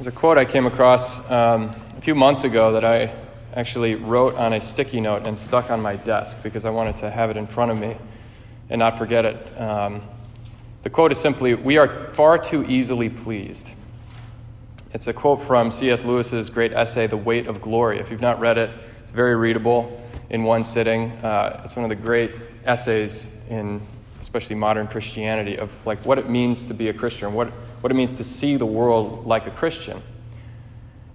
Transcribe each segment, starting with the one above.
There's a quote I came across um, a few months ago that I actually wrote on a sticky note and stuck on my desk because I wanted to have it in front of me and not forget it. Um, the quote is simply We are far too easily pleased. It's a quote from C.S. Lewis's great essay, The Weight of Glory. If you've not read it, it's very readable in one sitting. Uh, it's one of the great essays in especially modern Christianity of like what it means to be a Christian, what, what it means to see the world like a Christian.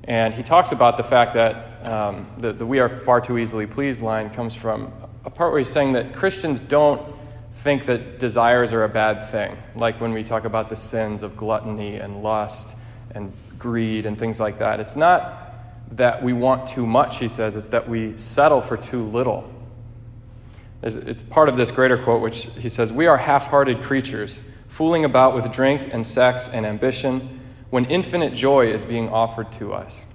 And he talks about the fact that um, the, the we are far too easily pleased line comes from a part where he's saying that Christians don't think that desires are a bad thing, like when we talk about the sins of gluttony and lust and greed and things like that. It's not that we want too much, he says, it's that we settle for too little. It's part of this greater quote, which he says, We are half hearted creatures, fooling about with drink and sex and ambition when infinite joy is being offered to us.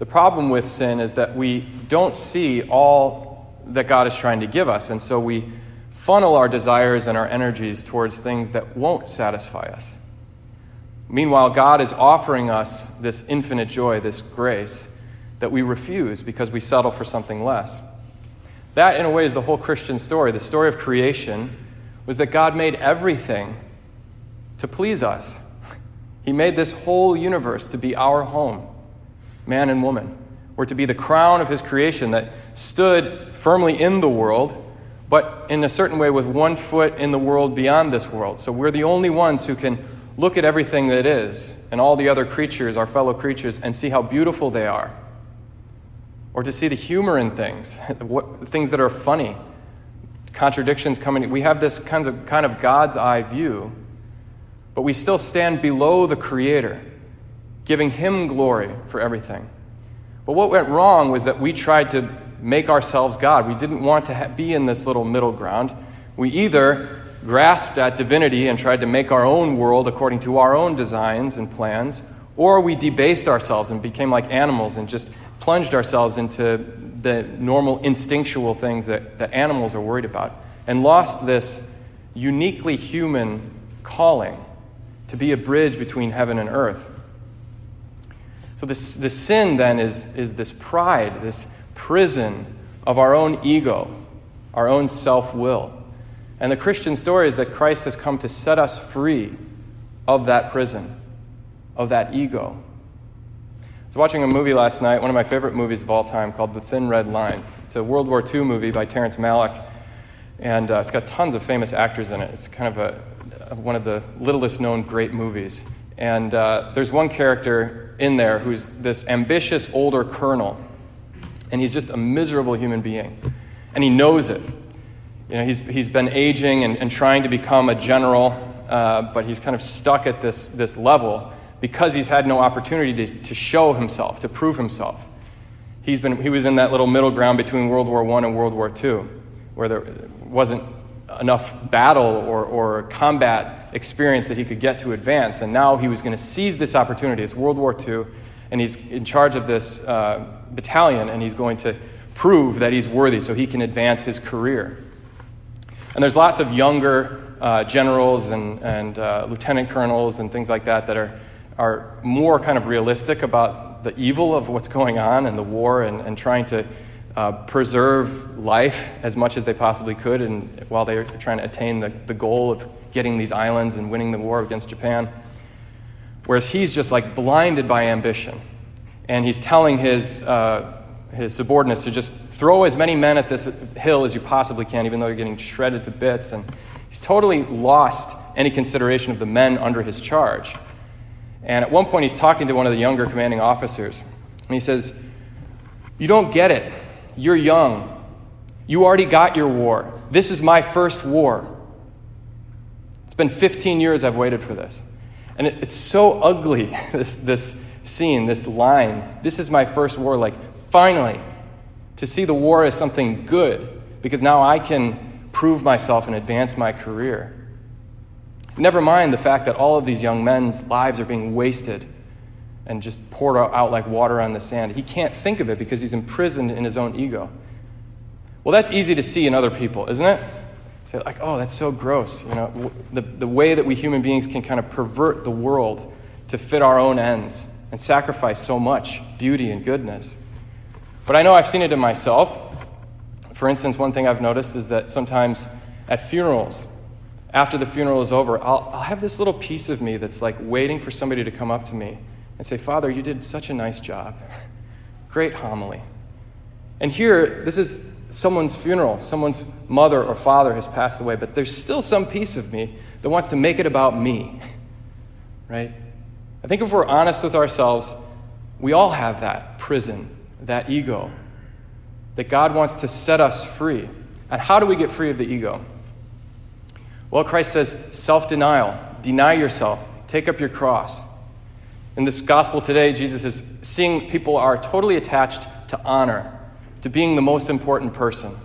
The problem with sin is that we don't see all that God is trying to give us, and so we funnel our desires and our energies towards things that won't satisfy us. Meanwhile, God is offering us this infinite joy, this grace, that we refuse because we settle for something less. That, in a way, is the whole Christian story. The story of creation was that God made everything to please us. He made this whole universe to be our home, man and woman. We're to be the crown of His creation that stood firmly in the world, but in a certain way with one foot in the world beyond this world. So we're the only ones who can look at everything that is and all the other creatures, our fellow creatures, and see how beautiful they are or to see the humor in things, things that are funny, contradictions coming. We have this kind of, kind of God's eye view, but we still stand below the Creator, giving Him glory for everything. But what went wrong was that we tried to make ourselves God. We didn't want to ha- be in this little middle ground. We either grasped at divinity and tried to make our own world according to our own designs and plans, or we debased ourselves and became like animals and just plunged ourselves into the normal instinctual things that, that animals are worried about and lost this uniquely human calling to be a bridge between heaven and earth. So, this, the sin then is, is this pride, this prison of our own ego, our own self will. And the Christian story is that Christ has come to set us free of that prison, of that ego was watching a movie last night, one of my favorite movies of all time, called The Thin Red Line. It's a World War II movie by Terrence Malick, and uh, it's got tons of famous actors in it. It's kind of a, one of the littlest known great movies. And uh, there's one character in there who's this ambitious older colonel, and he's just a miserable human being. And he knows it. You know, he's, he's been aging and, and trying to become a general, uh, but he's kind of stuck at this, this level because he's had no opportunity to, to show himself, to prove himself. He's been, he was in that little middle ground between World War I and World War II, where there wasn't enough battle or, or combat experience that he could get to advance. And now he was going to seize this opportunity. It's World War II, and he's in charge of this uh, battalion, and he's going to prove that he's worthy so he can advance his career. And there's lots of younger uh, generals and, and uh, lieutenant colonels and things like that that are are more kind of realistic about the evil of what's going on and the war and, and trying to uh, preserve life as much as they possibly could and while they're trying to attain the, the goal of getting these islands and winning the war against Japan. Whereas he's just like blinded by ambition. And he's telling his, uh, his subordinates to just throw as many men at this hill as you possibly can, even though you're getting shredded to bits. And he's totally lost any consideration of the men under his charge. And at one point, he's talking to one of the younger commanding officers. And he says, You don't get it. You're young. You already got your war. This is my first war. It's been 15 years I've waited for this. And it, it's so ugly, this, this scene, this line. This is my first war. Like, finally, to see the war as something good, because now I can prove myself and advance my career. Never mind the fact that all of these young men's lives are being wasted and just poured out like water on the sand. He can't think of it because he's imprisoned in his own ego. Well, that's easy to see in other people, isn't it? Say, like, oh, that's so gross. You know, the, the way that we human beings can kind of pervert the world to fit our own ends and sacrifice so much beauty and goodness. But I know I've seen it in myself. For instance, one thing I've noticed is that sometimes at funerals, after the funeral is over, I'll, I'll have this little piece of me that's like waiting for somebody to come up to me and say, Father, you did such a nice job. Great homily. And here, this is someone's funeral. Someone's mother or father has passed away, but there's still some piece of me that wants to make it about me. Right? I think if we're honest with ourselves, we all have that prison, that ego, that God wants to set us free. And how do we get free of the ego? Well, Christ says self denial, deny yourself, take up your cross. In this gospel today, Jesus is seeing people are totally attached to honor, to being the most important person.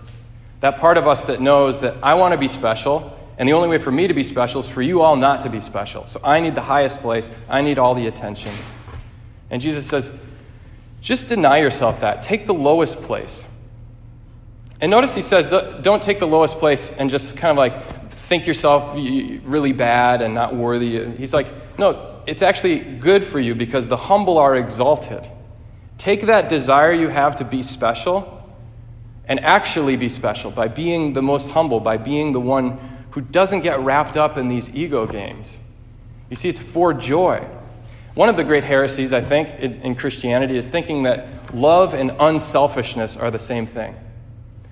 That part of us that knows that I want to be special, and the only way for me to be special is for you all not to be special. So I need the highest place, I need all the attention. And Jesus says, just deny yourself that. Take the lowest place. And notice he says, don't take the lowest place and just kind of like think yourself really bad and not worthy. He's like, no, it's actually good for you because the humble are exalted. Take that desire you have to be special and actually be special by being the most humble, by being the one who doesn't get wrapped up in these ego games. You see, it's for joy. One of the great heresies, I think, in, Christianity is thinking that love and unselfishness are the same thing.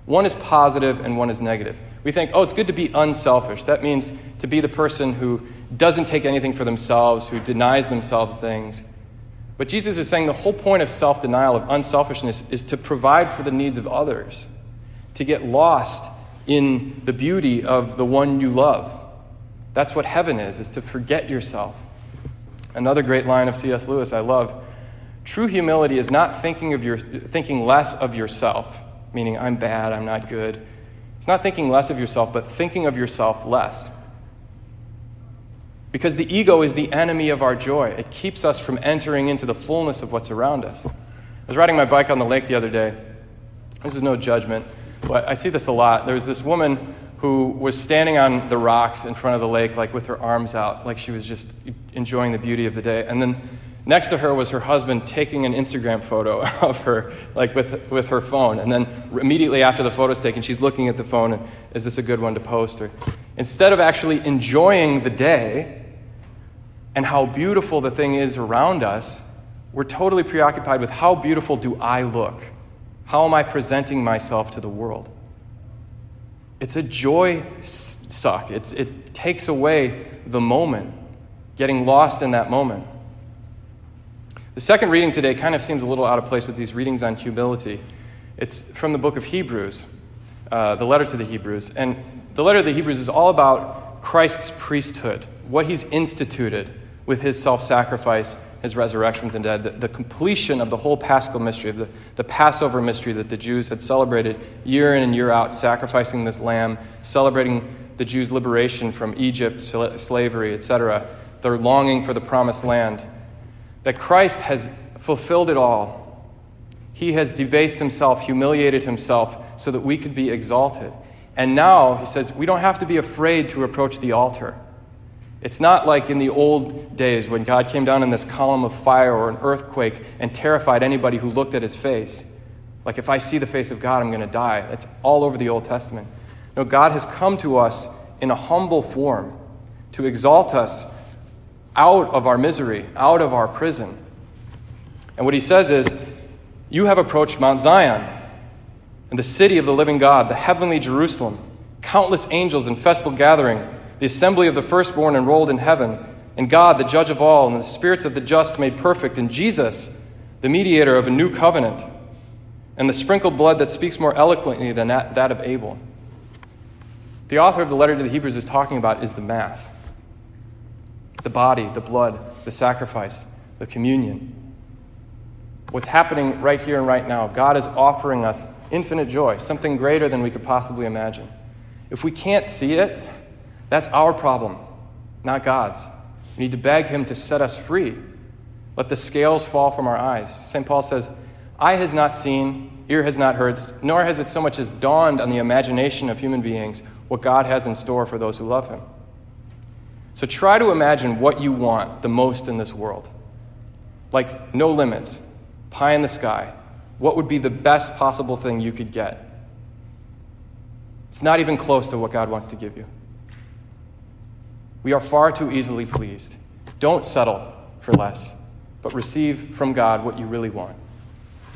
One is positive and one is negative. We think, oh, it's good to be unselfish. That means to be the person who doesn't take anything for themselves, who denies themselves things. But Jesus is saying the whole point of self denial, of unselfishness, is to provide for the needs of others, to get lost in the beauty of the one you love. That's what heaven is, is to forget yourself. Another great line of C.S. Lewis I love true humility is not thinking, of your, thinking less of yourself, meaning I'm bad, I'm not good. It's not thinking less of yourself, but thinking of yourself less. Because the ego is the enemy of our joy. It keeps us from entering into the fullness of what's around us. I was riding my bike on the lake the other day. This is no judgment, but I see this a lot. There was this woman who was standing on the rocks in front of the lake, like with her arms out, like she was just enjoying the beauty of the day. And then next to her was her husband taking an Instagram photo of her, like with, with her phone. And then immediately after the photo's taken, she's looking at the phone and, is this a good one to post? Or instead of actually enjoying the day, and how beautiful the thing is around us, we're totally preoccupied with how beautiful do I look? How am I presenting myself to the world? It's a joy suck. It's, it takes away the moment, getting lost in that moment. The second reading today kind of seems a little out of place with these readings on humility. It's from the book of Hebrews, uh, the letter to the Hebrews. And the letter to the Hebrews is all about Christ's priesthood, what he's instituted with his self sacrifice, his resurrection from the dead, the, the, completion of the whole paschal mystery, of the, the Passover mystery that the Jews had celebrated year in and year out, sacrificing this lamb, celebrating the Jews' liberation from Egypt, slavery, etc., their longing for the promised land. That Christ has fulfilled it all. He has debased himself, humiliated himself, so that we could be exalted. And now, he says, we don't have to be afraid to approach the altar. It's not like in the old days when God came down in this column of fire or an earthquake and terrified anybody who looked at his face. Like, if I see the face of God, I'm going to die. That's all over the Old Testament. No, God has come to us in a humble form to exalt us out of our misery, out of our prison. And what he says is, You have approached Mount Zion and the city of the living God, the heavenly Jerusalem, countless angels in festal gathering the assembly of the firstborn enrolled in heaven, and God, the judge of all, and the spirits of the just made perfect, and Jesus, the mediator of a new covenant, and the sprinkled blood that speaks more eloquently than that of Abel. The author of the letter to the Hebrews is talking about is the Mass the body, the blood, the sacrifice, the communion. What's happening right here and right now, God is offering us infinite joy, something greater than we could possibly imagine. If we can't see it, that's our problem, not God's. We need to beg Him to set us free. Let the scales fall from our eyes. St. Paul says, Eye has not seen, ear has not heard, nor has it so much as dawned on the imagination of human beings what God has in store for those who love Him. So try to imagine what you want the most in this world. Like no limits, pie in the sky. What would be the best possible thing you could get? It's not even close to what God wants to give you. We are far too easily pleased. Don't settle for less, but receive from God what you really want.